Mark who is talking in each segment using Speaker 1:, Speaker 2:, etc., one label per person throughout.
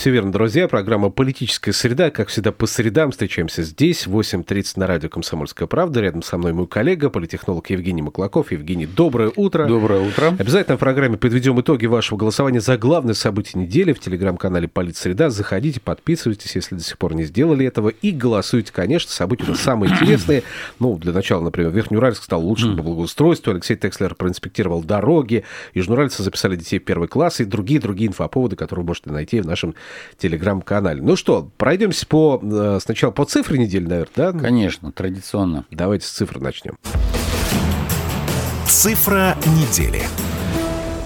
Speaker 1: Все верно, друзья. Программа «Политическая среда». Как всегда, по средам встречаемся здесь, 8.30 на радио «Комсомольская правда». Рядом со мной мой коллега, политехнолог Евгений Маклаков. Евгений, доброе утро.
Speaker 2: Доброе утро.
Speaker 1: Обязательно в программе подведем итоги вашего голосования за главное событие недели в телеграм-канале «Политсреда». Заходите, подписывайтесь, если до сих пор не сделали этого. И голосуйте, конечно. События самые интересные. Ну, для начала, например, Верхнеуральск стал лучшим по благоустройству. Алексей Текслер проинспектировал дороги. Южноуральцы записали детей в первый класс. И другие-другие инфоповоды, которые вы можете найти в нашем телеграм-канале. Ну что, пройдемся по, э, сначала по цифре недели, наверное, да?
Speaker 2: Конечно, традиционно.
Speaker 1: Давайте с цифр начнем.
Speaker 3: Цифра недели.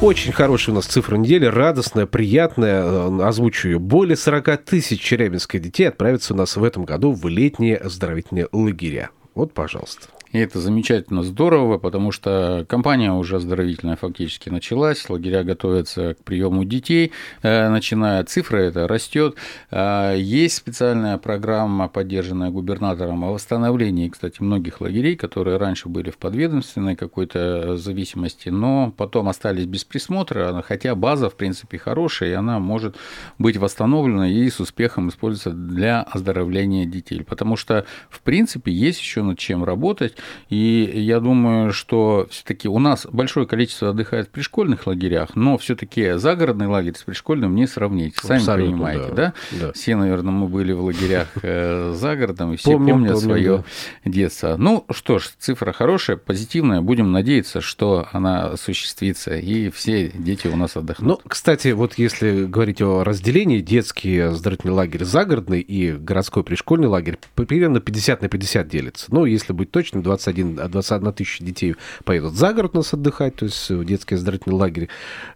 Speaker 1: Очень хорошая у нас цифра недели, радостная, приятная, э, озвучу ее. Более 40 тысяч челябинских детей отправятся у нас в этом году в летние оздоровительные лагеря. Вот, пожалуйста.
Speaker 2: И это замечательно здорово, потому что кампания уже оздоровительная фактически началась, лагеря готовятся к приему детей, э, начиная цифра это растет. Э, есть специальная программа, поддержанная губернатором, о восстановлении, кстати, многих лагерей, которые раньше были в подведомственной какой-то зависимости, но потом остались без присмотра, хотя база, в принципе, хорошая, и она может быть восстановлена и с успехом использоваться для оздоровления детей. Потому что, в принципе, есть еще над чем работать. И я думаю, что все-таки у нас большое количество отдыхает в пришкольных лагерях, но все-таки загородный лагерь с пришкольным не сравнить. Сами Абсолютно, понимаете, да. Да? да? Все, наверное, мы были в лагерях э, за городом, и все помним, помнят помним, свое да. детство. Ну что ж, цифра хорошая, позитивная. Будем надеяться, что она осуществится, и все дети у нас отдохнут.
Speaker 1: Ну, кстати, вот если говорить о разделении, детский оздоровительный лагерь загородный и городской пришкольный лагерь примерно 50 на 50 делится. Ну, если быть точным, 21, 21 тысяча детей поедут за город нас отдыхать, то есть в детский оздоровительный лагерь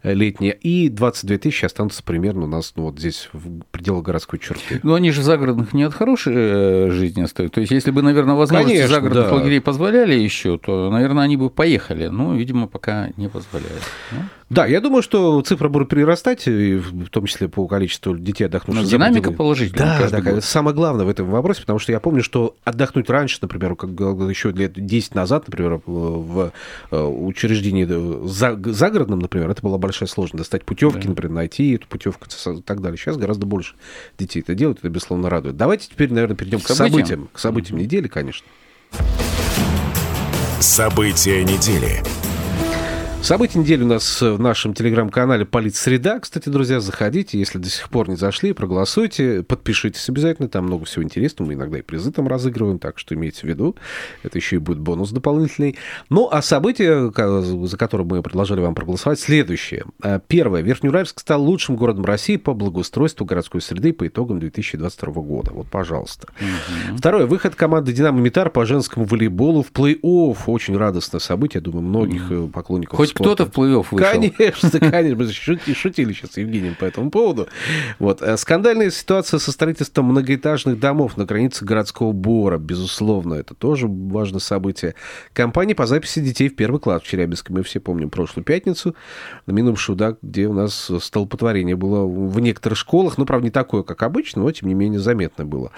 Speaker 1: э, летний, и 22 тысячи останутся примерно у нас ну, вот здесь, в пределах городской черты.
Speaker 2: Но они же загородных не от хорошей э, жизни остаются. То есть, если бы, наверное, возможности Конечно, загородных да. лагерей позволяли еще, то, наверное, они бы поехали. Но, видимо, пока не позволяют. Ну?
Speaker 1: Да, я думаю, что цифра будет прирастать, в том числе по количеству детей отдохнувших.
Speaker 2: Но динамика положительная.
Speaker 1: Да, да, самое главное в этом вопросе, потому что я помню, что отдохнуть раньше, например, как еще лет 10 назад, например, в э, учреждении загородном, например, это была большая сложность. Достать путевки, да. например, найти эту путевку и так далее. Сейчас гораздо больше детей это делают, это, безусловно, радует. Давайте теперь, наверное, перейдем к событиям. К событиям, к событиям недели, конечно.
Speaker 3: События недели.
Speaker 1: События недели у нас в нашем телеграм-канале «Политсреда». Кстати, друзья, заходите, если до сих пор не зашли, проголосуйте, подпишитесь обязательно, там много всего интересного, мы иногда и призы там разыгрываем, так что имейте в виду, это еще и будет бонус дополнительный. Ну, а события, за которые мы предложили вам проголосовать, следующее. А, первое. Верхнеуральск стал лучшим городом России по благоустройству городской среды по итогам 2022 года. Вот, пожалуйста. Угу. Второе. Выход команды «Динамо Митар» по женскому волейболу в плей-офф. Очень радостное событие, думаю, многих угу. поклонников
Speaker 2: Хоть кто-то в плей-офф вышел.
Speaker 1: Конечно, конечно. Мы шутили, сейчас с Евгением по этому поводу. Вот. Э, скандальная ситуация со строительством многоэтажных домов на границе городского Бора. Безусловно, это тоже важное событие. Компания по записи детей в первый класс в Челябинске. Мы все помним прошлую пятницу, минувшую, да, где у нас столпотворение было в некоторых школах. Ну, правда, не такое, как обычно, но, тем не менее, заметно было.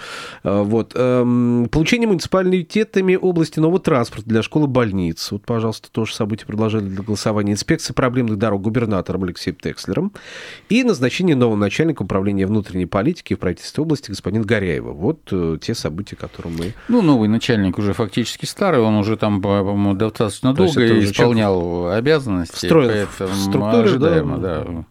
Speaker 1: Э, вот. Эм, получение муниципалитетами области нового транспорта для школы больниц. Вот, пожалуйста, тоже событие предложили для голосования голосования инспекции проблемных дорог губернатором Алексеем Текслером и назначение нового начальника управления внутренней политики в правительстве области господин Горяева. Вот э, те события, которые мы...
Speaker 2: Ну, новый начальник уже фактически старый, он уже там, по-моему, достаточно долго исполнял обязанности.
Speaker 1: Встроен в структуру, ожидаемо,
Speaker 2: да. да.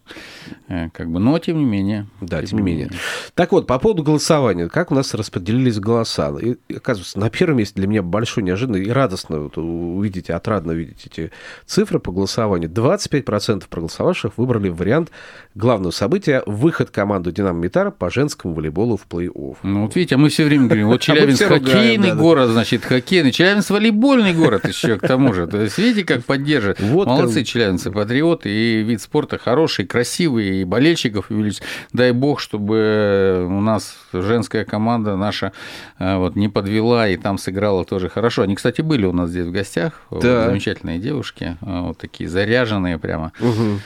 Speaker 2: Э, как бы, но тем не менее.
Speaker 1: Да, тем, тем не менее. менее. Так вот, по поводу голосования, как у нас распределились голоса? И, оказывается, на первом месте для меня большой неожиданно и радостно вот, увидеть, отрадно видеть эти цифры по голосованию. 25% проголосовавших выбрали вариант главного события – выход команды «Динамо Митара» по женскому волейболу в плей-офф.
Speaker 2: Ну, вот видите, а мы все время говорим, вот а Челябинск хоккейный город, значит, хоккейный, Челябинск волейбольный город еще к тому же. То есть, видите, как поддерживают. Молодцы челябинцы, патриоты, и вид спорта хороший, красивый, и болельщиков увеличить. Дай бог, чтобы у нас женская команда наша э, вот, не подвела и там сыграла тоже хорошо. Они, кстати, были у нас здесь в гостях, да. замечательные девушки, э, вот такие заряженные прямо. Угу.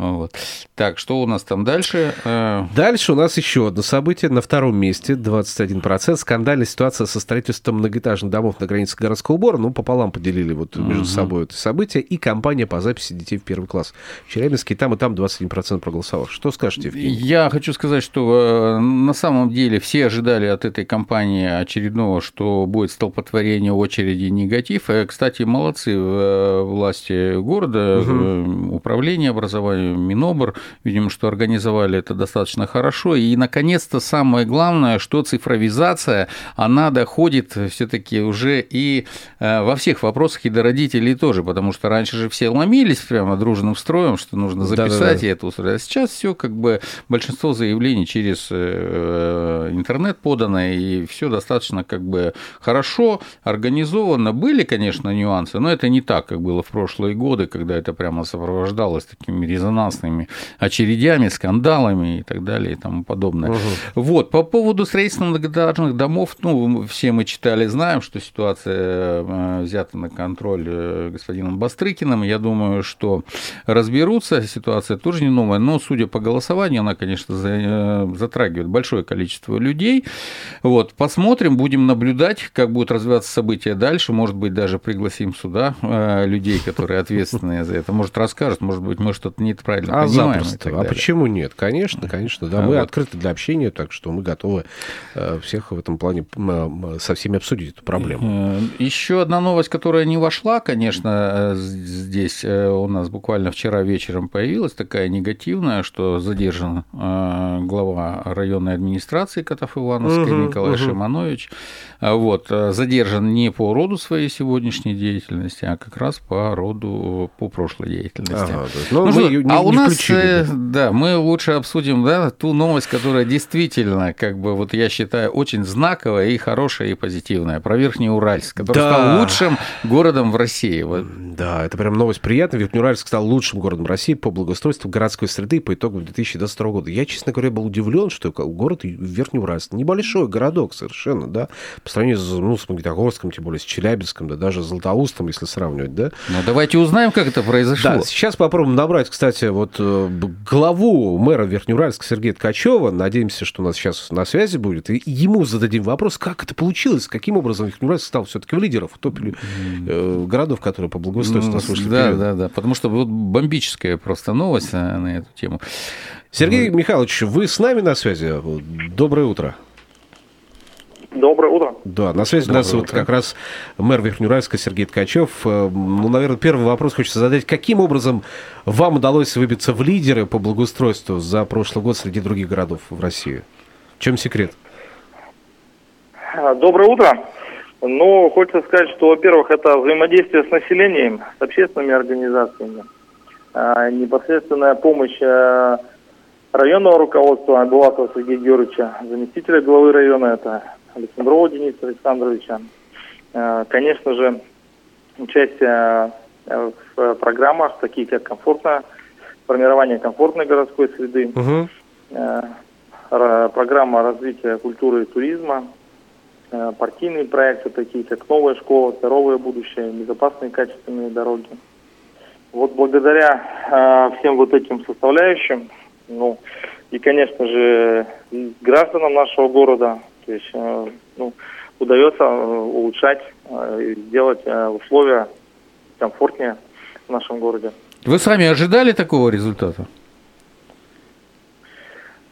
Speaker 2: Вот. Так, что у нас там дальше?
Speaker 1: Э, дальше у нас еще одно событие. На втором месте 21%. Скандальная ситуация со строительством многоэтажных домов на границе городского убора. Ну, пополам поделили вот между угу. собой это событие. И компания по записи детей в первый класс. В Челябинске там и там 21% проголосовал. Что скажете, Евгений?
Speaker 2: Я хочу сказать, что э, на самом деле все ожидали от этой компании очередного, что будет столпотворение очереди негатив. И, кстати, молодцы э, власти города, угу. управление образования Минобр, видимо, что организовали это достаточно хорошо. И, наконец-то, самое главное, что цифровизация, она доходит все таки уже и э, во всех вопросах, и до родителей тоже, потому что раньше же все ломились прямо дружным строем, что нужно записать да, и это устроить. А сейчас все как бы большинство заявлений через э, интернет подано, и все достаточно как бы хорошо организовано. Были, конечно, нюансы, но это не так, как было в прошлые годы, когда это прямо сопровождалось такими резонансными резонансными очередями, скандалами и так далее и тому подобное. Угу. Вот, по поводу строительства многоэтажных домов, ну, все мы читали, знаем, что ситуация э, взята на контроль э, господином Бастрыкиным. Я думаю, что разберутся, ситуация тоже не новая, но, судя по голосованию, она, конечно, э, затрагивает большое количество людей. Вот, посмотрим, будем наблюдать, как будут развиваться события дальше. Может быть, даже пригласим сюда людей, которые ответственны за это. Может, расскажут, может быть, мы что-то не правильно
Speaker 1: а понимаем. Запросто. А почему нет? Конечно, конечно, да. А мы вот. открыты для общения, так что мы готовы э, всех в этом плане со всеми обсудить эту проблему.
Speaker 2: Э, Еще одна новость, которая не вошла, конечно, э, здесь у нас буквально вчера вечером появилась такая негативная, что задержан глава районной администрации Котов Ивановской угу, Николай угу. Шиманович. Вот, задержан не по роду своей сегодняшней деятельности, а как раз по роду, по прошлой деятельности. Ага, ну, ну, мы а у нас, включили. Э, да, мы лучше обсудим да, ту новость, которая действительно, как бы, вот я считаю, очень знаковая и хорошая, и позитивная, про Верхнеуральск, который да. стал лучшим городом в России. Вот.
Speaker 1: Да, это прям новость приятная. Верхнеуральск стал лучшим городом России по благоустройству городской среды по итогам 2022 года. Я, честно говоря, был удивлен, что город Верхнеуральск, небольшой городок совершенно, да, по сравнению с, ну, с Магнитогорском, тем более с Челябинском, да, даже Златоустом, если сравнивать, да.
Speaker 2: Ну, давайте узнаем, как это произошло. Да,
Speaker 1: сейчас попробуем набрать, кстати, вот э, главу мэра Верхнеуральска Сергея Ткачева. Надеемся, что у нас сейчас на связи будет. И ему зададим вопрос, как это получилось, каким образом Верхнеуральск стал все-таки в лидерах в топе э, городов, которые по благоустройству нас вышли
Speaker 2: Да, да, да. Потому что вот бомбическая просто новость на эту тему.
Speaker 1: Сергей Михайлович, вы с нами на связи? Доброе утро.
Speaker 4: Доброе утро.
Speaker 1: Да, на связи Доброе у нас утро. вот как раз мэр Верхнеуральска Сергей Ткачев. Э, ну, наверное, первый вопрос хочется задать. Каким образом вам удалось выбиться в лидеры по благоустройству за прошлый год среди других городов в России? В чем секрет?
Speaker 4: А, доброе утро. Ну, хочется сказать, что, во-первых, это взаимодействие с населением, с общественными организациями, а, непосредственная помощь э, районного руководства Булатова Сергея Георгиевича, заместителя главы района, это Александрова Дениса Александровича. Э, конечно же, участие э, в программах, такие как комфортное, формирование комфортной городской среды, угу. программа развития культуры и туризма, партийные проекты, такие как «Новая школа», «Здоровое будущее», «Безопасные качественные дороги». Вот благодаря всем вот этим составляющим, ну, и, конечно же, гражданам нашего города, то есть э, ну, удается э, улучшать, э, делать условия комфортнее в нашем городе.
Speaker 2: Вы сами ожидали такого результата?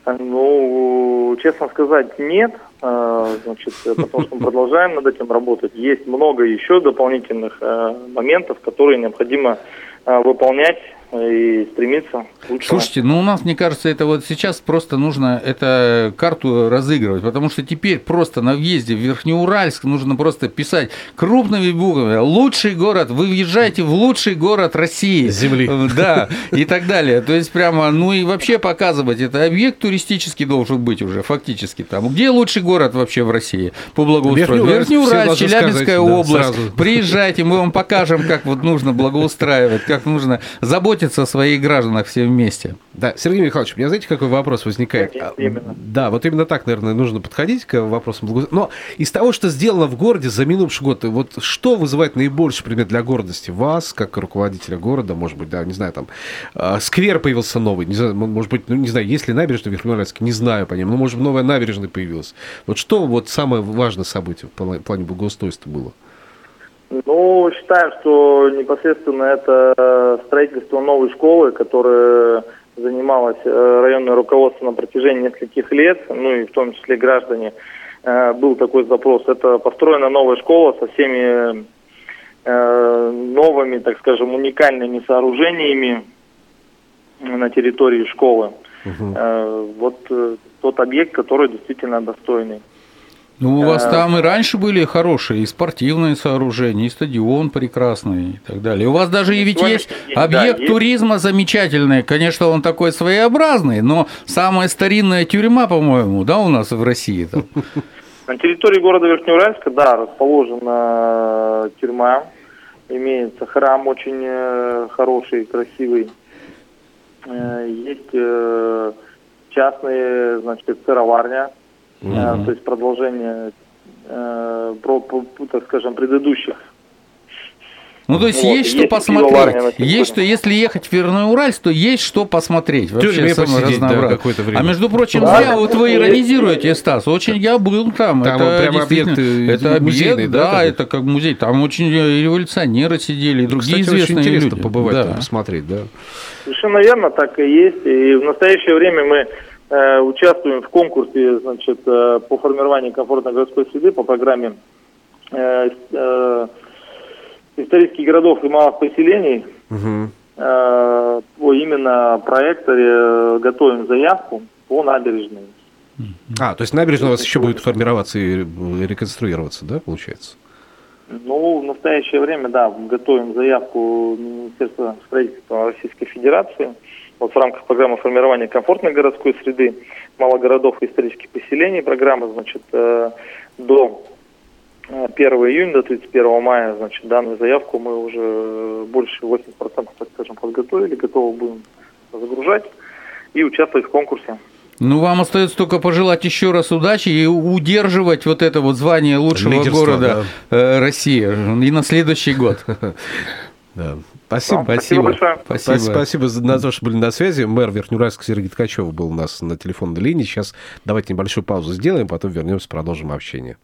Speaker 4: Ну, честно сказать, нет. Значит, потому что мы продолжаем над этим работать. Есть много еще дополнительных моментов, которые необходимо выполнять и стремиться к лучшему.
Speaker 2: Слушайте, ну у нас, мне кажется, это вот сейчас просто нужно эту карту разыгрывать, потому что теперь просто на въезде в Верхнеуральск нужно просто писать крупными буквами «Лучший город», вы въезжаете в лучший город России.
Speaker 1: Земли.
Speaker 2: Э, Да, и так далее. То есть прямо, ну и вообще показывать, это объект туристический должен быть уже фактически там. Где лучший город вообще в России по благоустройству?
Speaker 1: Верхнеуральск,
Speaker 2: Челябинская
Speaker 1: сказать, да,
Speaker 2: область.
Speaker 1: сразу.
Speaker 2: Приезжайте, мы вам покажем, как вот нужно благоустраивать, как нужно заботиться о своих гражданах все вместе.
Speaker 1: Да, Сергей Михайлович, у меня знаете, какой вопрос возникает?
Speaker 4: Конечно, именно.
Speaker 1: Да, вот именно так, наверное, нужно подходить к вопросам благоустройства. Но из того, что сделано в городе за минувший год, вот что вызывает наибольший предмет для гордости? Вас, как руководителя города, может быть, да, не знаю, там, а, сквер появился новый, не знаю, может быть, ну, не знаю, есть ли набережная в Верхнеуральске, не знаю по ним, ну, может, новая набережная появилась. Вот что вот самое важное событие в пла- плане благоустройства было?
Speaker 4: Ну, считаем, что непосредственно это строительство новой школы, которая занималась э, районное руководство на протяжении нескольких лет, ну и в том числе граждане, э, был такой запрос. Это построена новая школа со всеми э, новыми, так скажем, уникальными сооружениями на территории школы. Э, Вот тот объект, который действительно достойный.
Speaker 2: Ну, у вас
Speaker 4: Э,
Speaker 2: там и раньше были хорошие и спортивные сооружения, и стадион прекрасный и так далее. У вас даже и ведь есть
Speaker 4: есть, да,
Speaker 2: объект
Speaker 4: есть.
Speaker 2: туризма замечательный. Конечно, он такой своеобразный, но самая старинная тюрьма, по-моему, да, у нас в России там.
Speaker 4: На территории города Верхнеуральска, да, расположена тюрьма, имеется храм очень э, хороший, красивый. Э, Есть частные, значит, сыроварня, э, то есть продолжение, э, про- так скажем, предыдущих.
Speaker 2: Ну, то есть
Speaker 4: Вот,
Speaker 2: есть что
Speaker 4: есть
Speaker 2: посмотреть. Есть что, если ехать в Верхнеуральск, то есть что посмотреть. Вообще
Speaker 1: тюрьме посидеть, да,
Speaker 2: разнообразное.
Speaker 1: какое-то время.
Speaker 2: А между прочим,
Speaker 4: Да,
Speaker 2: зря вот вы иронизируете, Стас. Очень я был там.
Speaker 1: Там
Speaker 2: это
Speaker 1: прямо объект,
Speaker 2: это
Speaker 1: музейный,
Speaker 2: объект,
Speaker 1: да,
Speaker 2: да, это как музей. Там очень революционеры сидели, и другие
Speaker 1: Кстати, очень
Speaker 2: известные
Speaker 1: интересно
Speaker 2: люди.
Speaker 1: побывать,
Speaker 2: Да.
Speaker 1: там, посмотреть, да.
Speaker 4: Совершенно верно, так и есть. И в настоящее время мы э, участвуем в конкурсе значит, э, по формированию комфортной городской среды по программе э, э, исторических городов и малых поселений. Э, по именно проекта э, готовим заявку по набережной.
Speaker 1: А, то есть набережная у вас еще будет формироваться и реконструироваться, да, получается?
Speaker 4: Ну, в настоящее время, да, готовим заявку Министерства строительства Российской Федерации. Вот в рамках программы формирования комфортной городской среды малых городов и исторических поселений. Программа, значит, э, до э, 1 июня, до 31 мая, значит, данную заявку мы уже э, больше 80%, так скажем, подготовили, готовы будем загружать и участвовать в конкурсе.
Speaker 2: Ну, вам остается только пожелать еще раз удачи и удерживать вот это вот звание лучшего
Speaker 1: Лидерство,
Speaker 2: города э, России и на следующий год.
Speaker 1: Да. Спасибо.
Speaker 4: Да, спасибо большое.
Speaker 1: Спасибо. Спасибо за за то, что были на связи. Мэр Верхнеуральска Сергей Ткачев был у нас на телефонной линии. Сейчас давайте небольшую паузу сделаем, потом вернемся, продолжим общение.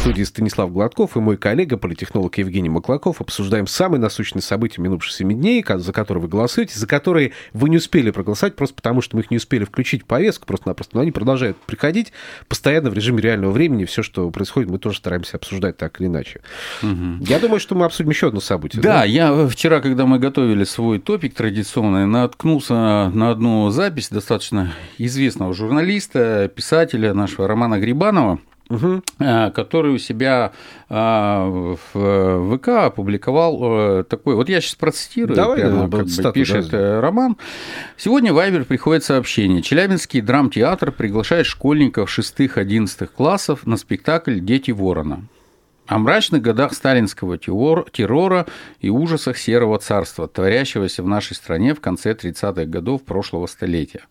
Speaker 1: Студии Станислав Гладков и мой коллега, политехнолог Евгений Маклаков. Обсуждаем самые насущные события минувших 7 дней, за которые вы голосуете, за которые вы не успели проголосовать, просто потому что мы их не успели включить в повестку просто-напросто. Но они продолжают приходить постоянно в режиме реального времени. Все, что происходит, мы тоже стараемся обсуждать так или иначе. Я думаю, что мы обсудим еще одно событие.
Speaker 2: Да, я вчера, когда мы готовили свой топик традиционный, наткнулся на одну запись достаточно известного журналиста, писателя нашего Романа Грибанова, Э, который у себя э, в ВК опубликовал э, такой, вот я сейчас процитирую,
Speaker 1: Давай,
Speaker 2: прямо,
Speaker 1: да,
Speaker 2: как бы пишет
Speaker 1: да.
Speaker 2: Роман. Сегодня в Вайбер приходит сообщение. Челябинский драмтеатр приглашает школьников 6-11 классов на спектакль «Дети ворона» о мрачных годах сталинского террор- террора и ужасах серого царства, творящегося в нашей стране в конце 30-х годов прошлого столетия.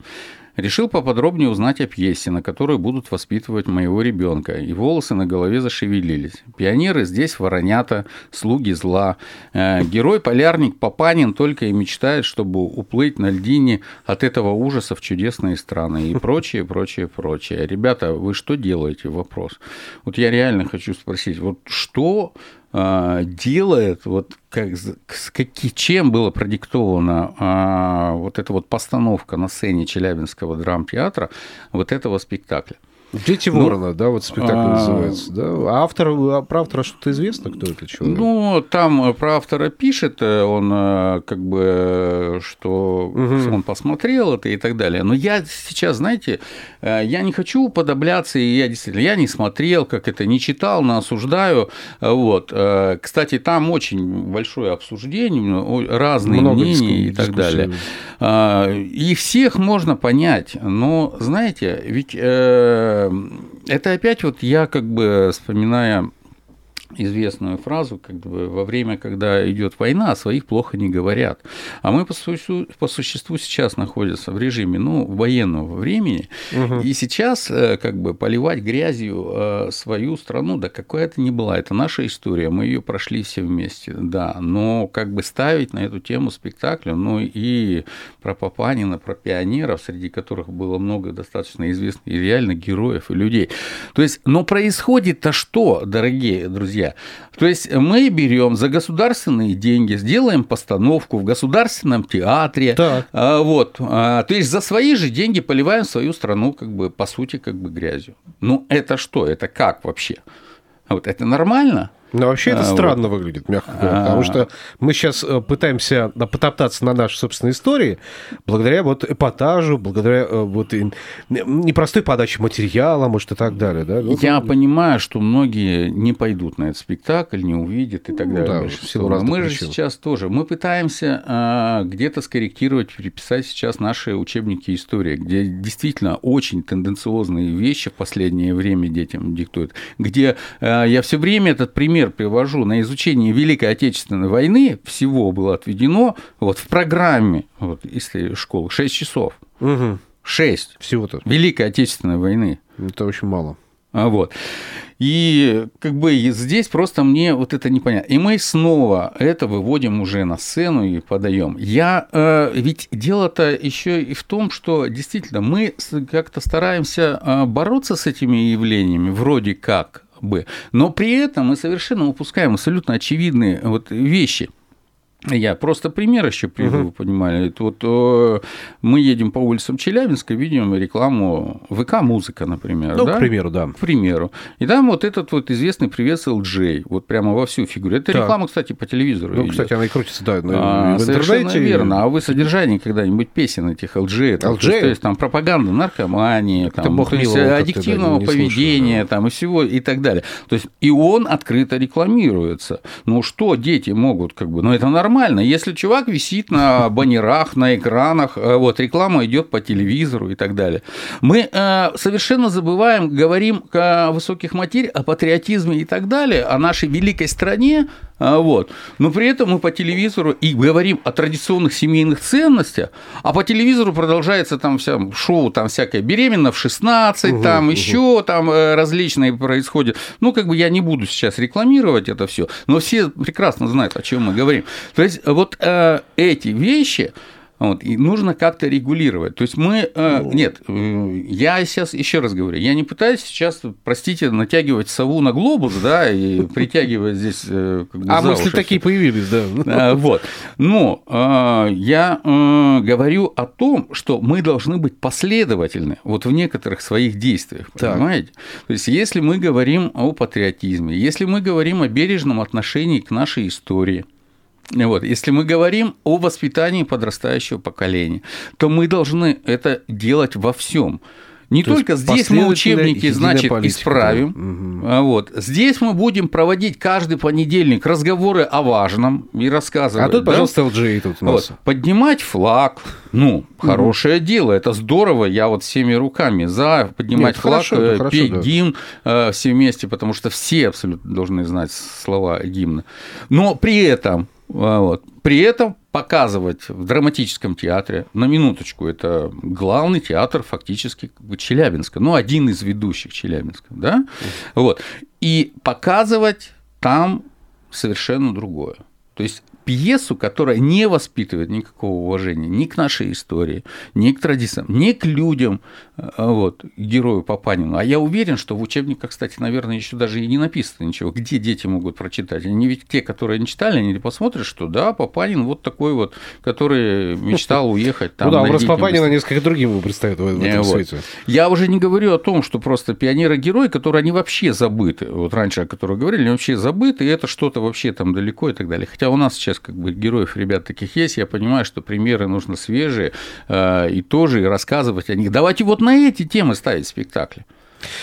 Speaker 2: Решил поподробнее узнать о пьесе, на которой будут воспитывать моего ребенка, и волосы на голове зашевелились. Пионеры здесь воронята, слуги зла. Э, Герой-полярник Папанин только и мечтает, чтобы уплыть на льдине от этого ужаса в чудесные страны и прочее, прочее, прочее. Ребята, вы что делаете? Вопрос. Вот я реально хочу спросить, вот что делает, вот как, с каки, чем была продиктована а, вот эта вот постановка на сцене Челябинского драмтеатра вот этого спектакля?
Speaker 1: Дети
Speaker 2: Ну,
Speaker 1: ворона, да, вот спектакль
Speaker 2: а,
Speaker 1: называется. Да? А автор, а про автора что-то известно, кто это человек?
Speaker 2: Ну, там э, про автора пишет, э, он э, как бы, что
Speaker 1: Мгм.
Speaker 2: он посмотрел это и так далее. Но я сейчас, знаете, я не хочу уподобляться, и я действительно, я не смотрел, как это, не читал, но осуждаю. Вот. Кстати, там очень большое обсуждение, о- разные
Speaker 1: Много
Speaker 2: мнения и так далее. И всех можно понять, но, знаете, ведь это опять вот я как бы вспоминая известную фразу, как бы во время, когда идет война, о своих плохо не говорят. А мы по существу, по существу сейчас находимся в режиме ну, военного времени, и сейчас э, как бы поливать грязью э, свою страну, да какая это ни была, это наша история, мы ее прошли все вместе, да, но как бы ставить на эту тему спектакля, ну и про Папанина, про пионеров, среди которых было много достаточно известных и реально героев и людей. То есть, но происходит-то что, дорогие друзья? То есть мы берем за государственные деньги, сделаем постановку в государственном театре,
Speaker 1: Так.
Speaker 2: а, вот, а, то есть за свои же деньги поливаем свою страну как бы по сути как бы грязью. Ну это что? Это как вообще? Вот это нормально?
Speaker 1: Но вообще это
Speaker 2: А,
Speaker 1: странно выглядит, мягко говоря,
Speaker 2: А.
Speaker 1: потому что мы сейчас пытаемся э, потоптаться на нашей собственной истории благодаря вот эпатажу, благодаря э, вот непростой подаче материала, может, и так далее, да? Ну,
Speaker 2: Я понимаю, что многие не пойдут на этот спектакль, не увидят и так
Speaker 1: Ну
Speaker 2: далее.
Speaker 1: да, в силу
Speaker 2: мы же
Speaker 1: причин.
Speaker 2: сейчас тоже. Мы пытаемся а, где-то скорректировать, переписать сейчас наши учебники истории, где действительно очень тенденциозные вещи в последнее время детям диктуют. Где а, я все время этот пример привожу на изучение Великой Отечественной войны, всего было отведено вот в программе вот, если школы 6 часов.
Speaker 1: мгм.
Speaker 2: 6
Speaker 1: Всего-то.
Speaker 2: Великой Отечественной войны.
Speaker 1: Это очень мало.
Speaker 2: А, Вот. И как бы здесь просто мне вот это непонятно. И мы снова это выводим уже на сцену и подаем. Я э, ведь дело-то еще и в том, что действительно мы как-то стараемся э, бороться с этими явлениями, вроде как бы, но при этом мы совершенно упускаем абсолютно очевидные вот вещи. Я просто пример еще приведу, вы понимали. Это вот э, мы едем по улицам Челябинска, видим рекламу ВК-музыка, например.
Speaker 1: Ну,
Speaker 2: да?
Speaker 1: к примеру, да.
Speaker 2: К примеру. И там вот этот вот известный привет LJ, вот прямо во всю фигуру. Это
Speaker 1: Так.
Speaker 2: реклама, кстати, по телевизору.
Speaker 1: Ну,
Speaker 2: идет.
Speaker 1: кстати, она и крутится, да,
Speaker 2: А,
Speaker 1: в
Speaker 2: совершенно верно. А вы содержание когда-нибудь песен этих LG? там,
Speaker 1: LG?
Speaker 2: То, есть, то есть там пропаганда наркомании, там,
Speaker 1: бог
Speaker 2: то есть,
Speaker 1: как-то, да,
Speaker 2: аддиктивного
Speaker 1: не слушаю,
Speaker 2: поведения
Speaker 1: да.
Speaker 2: там, и всего и так далее. То есть и он открыто рекламируется. Ну что дети могут как бы, ну это нормально. Если чувак висит на баннерах, на экранах, э, вот реклама идет по телевизору и так далее. Мы э, совершенно забываем, говорим о высоких материях, о патриотизме и так далее, о нашей великой стране, вот. Но при этом мы по телевизору и говорим о традиционных семейных ценностях, а по телевизору продолжается там вся шоу, там всякое беременна в 16, там еще там э, различные происходят. Ну, как бы я не буду сейчас рекламировать это все, но все прекрасно знают, о чем мы говорим. То есть вот э, эти вещи вот, и нужно как-то регулировать. То есть мы... э, нет, э, я сейчас еще раз говорю, я не пытаюсь сейчас, простите, натягивать сову на глобус, да, и притягивать здесь... э, как бы
Speaker 1: А мысли такие появились, да.
Speaker 2: а, Вот. Но э, я э, говорю о том, что мы должны быть последовательны вот в некоторых своих действиях,
Speaker 1: Так.
Speaker 2: понимаете? То есть, если мы говорим о патриотизме, если мы говорим о бережном отношении к нашей истории, вот, если мы говорим о воспитании подрастающего поколения, то мы должны это делать во всем. Не
Speaker 1: То
Speaker 2: только здесь мы учебники, значит,
Speaker 1: политика,
Speaker 2: исправим,
Speaker 1: да.
Speaker 2: А Вот. Здесь мы будем проводить каждый понедельник разговоры о важном и рассказывать.
Speaker 1: А тут,
Speaker 2: да?
Speaker 1: пожалуйста, LG тут у нас.
Speaker 2: Вот. Поднимать флаг, ну, хорошее дело, это здорово, я вот всеми руками за поднимать
Speaker 1: Нет,
Speaker 2: флаг,
Speaker 1: хорошо,
Speaker 2: э,
Speaker 1: хорошо,
Speaker 2: петь
Speaker 1: да.
Speaker 2: гимн э, все вместе, потому что все абсолютно должны знать слова гимна. Но при этом, вот, при этом показывать в драматическом театре, на минуточку, это главный театр фактически Челябинска, ну, один из ведущих Челябинска, да, вот, и показывать там совершенно другое. То есть пьесу, которая не воспитывает никакого уважения ни к нашей истории, ни к традициям, ни к людям, э, вот, герою Папанину. А я уверен, что в учебниках, кстати, наверное, еще даже и не написано ничего, где дети могут прочитать. Они ведь те, которые не читали, они посмотрят, что да, Папанин вот такой вот, который мечтал уехать там.
Speaker 1: Ну да, образ Папанина несколько другим его представит в этом
Speaker 2: э, свете. Я уже не говорю о том, что просто пионеры-герои, которые они вообще забыты, вот раньше о которых говорили, они вообще забыты, и это что-то вообще там далеко и так далее. Хотя у нас сейчас как бы героев ребят таких есть, я понимаю, что примеры нужно свежие, э, и тоже и рассказывать о них. Давайте вот на эти темы ставить спектакли.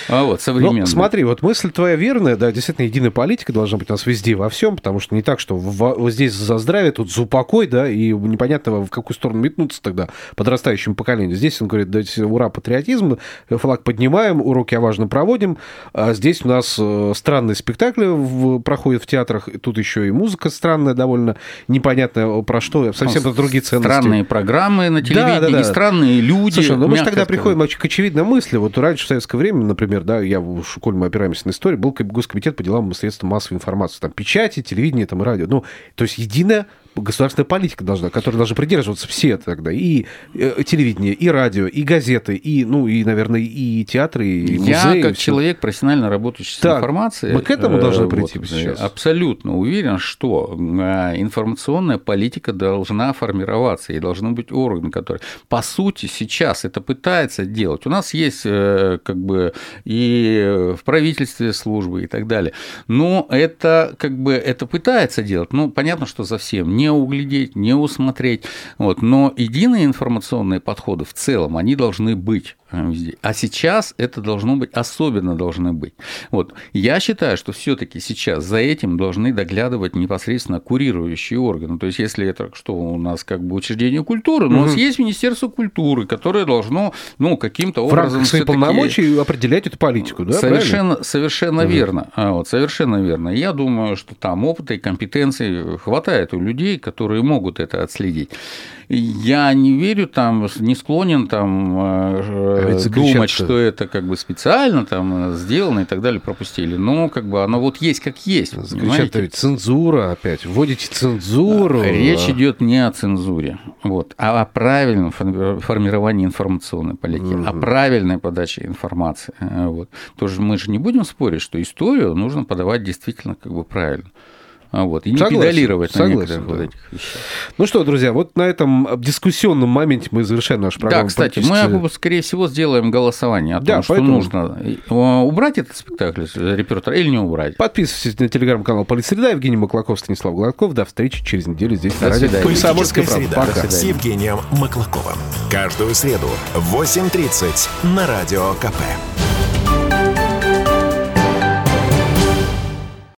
Speaker 2: А вот, современный. Ну,
Speaker 1: смотри, вот мысль твоя верная, да, действительно, единая политика должна быть у нас везде, во всем, потому что не так, что вот здесь за здравие, тут за упокой, да, и непонятно, в какую сторону метнуться тогда подрастающему поколению. Здесь он говорит, дайте ура, патриотизм, флаг поднимаем, уроки о важном проводим, а здесь у нас э, странные спектакли проходят в театрах, тут еще и музыка странная довольно, непонятно про что, совсем ну, другие ценности.
Speaker 2: Странные программы на телевидении, да, да, да. странные люди.
Speaker 1: Слушай, ну мы же тогда сказать. приходим к очевидной мысли, вот раньше в советское время например, да, я, коль мы опираемся на историю, был Госкомитет по делам средств массовой информации, там, печати, телевидение, там, и радио. Ну, то есть единая государственная политика должна, которой должны придерживаться все тогда, и э, телевидение, и радио, и газеты, и, ну, и, наверное, и театры, и музеи.
Speaker 2: Я, как человек, профессионально работающий так, с информацией...
Speaker 1: Мы к этому должны э, прийти вот, сейчас.
Speaker 2: Абсолютно уверен, что э, информационная политика должна формироваться, и должны быть органы, которые, по сути, сейчас это пытается делать. У нас есть, как бы, и в правительстве службы и так далее, но это, как бы, это пытается делать. Ну, понятно, что за всем не не углядеть, не усмотреть. Вот. Но единые информационные подходы в целом, они должны быть. А сейчас это должно быть, особенно должны быть. Вот. Я считаю, что все-таки сейчас за этим должны доглядывать непосредственно курирующие органы. То есть, если это что у нас как бы учреждение культуры, но угу. у нас есть Министерство культуры, которое должно ну, каким-то образом...
Speaker 1: В свои полномочий определять эту политику, да?
Speaker 2: Совершенно, совершенно угу. верно. А, вот, совершенно верно. Я думаю, что там опыта и компетенций хватает у людей, которые могут это отследить. Я не верю там, не склонен там а думать, что это как бы специально там сделано и так далее, пропустили. Но как бы оно вот есть как есть.
Speaker 1: Закричат ведь цензура опять. Вводите цензуру.
Speaker 2: Речь идет не о цензуре, вот, а о правильном формировании информационной политики, угу. о правильной подаче информации. Вот. Тоже мы же не будем спорить, что историю нужно подавать действительно как бы правильно. А вот, и не согласен, педалировать согласен, на да. вот этих вещах.
Speaker 1: Ну что, друзья, вот на этом дискуссионном моменте мы завершаем нашу программу.
Speaker 2: Да, кстати, мы, скорее всего, сделаем голосование о том, да, что поэтому... нужно убрать этот спектакль репертуар или не убрать.
Speaker 1: Подписывайтесь на телеграм-канал «Политсреда». Евгений Маклаков, Станислав Гладков. До встречи через неделю здесь
Speaker 3: До на радио. Политическая среда Пока. с Евгением Маклаковым. Каждую среду в 8.30 на Радио КП.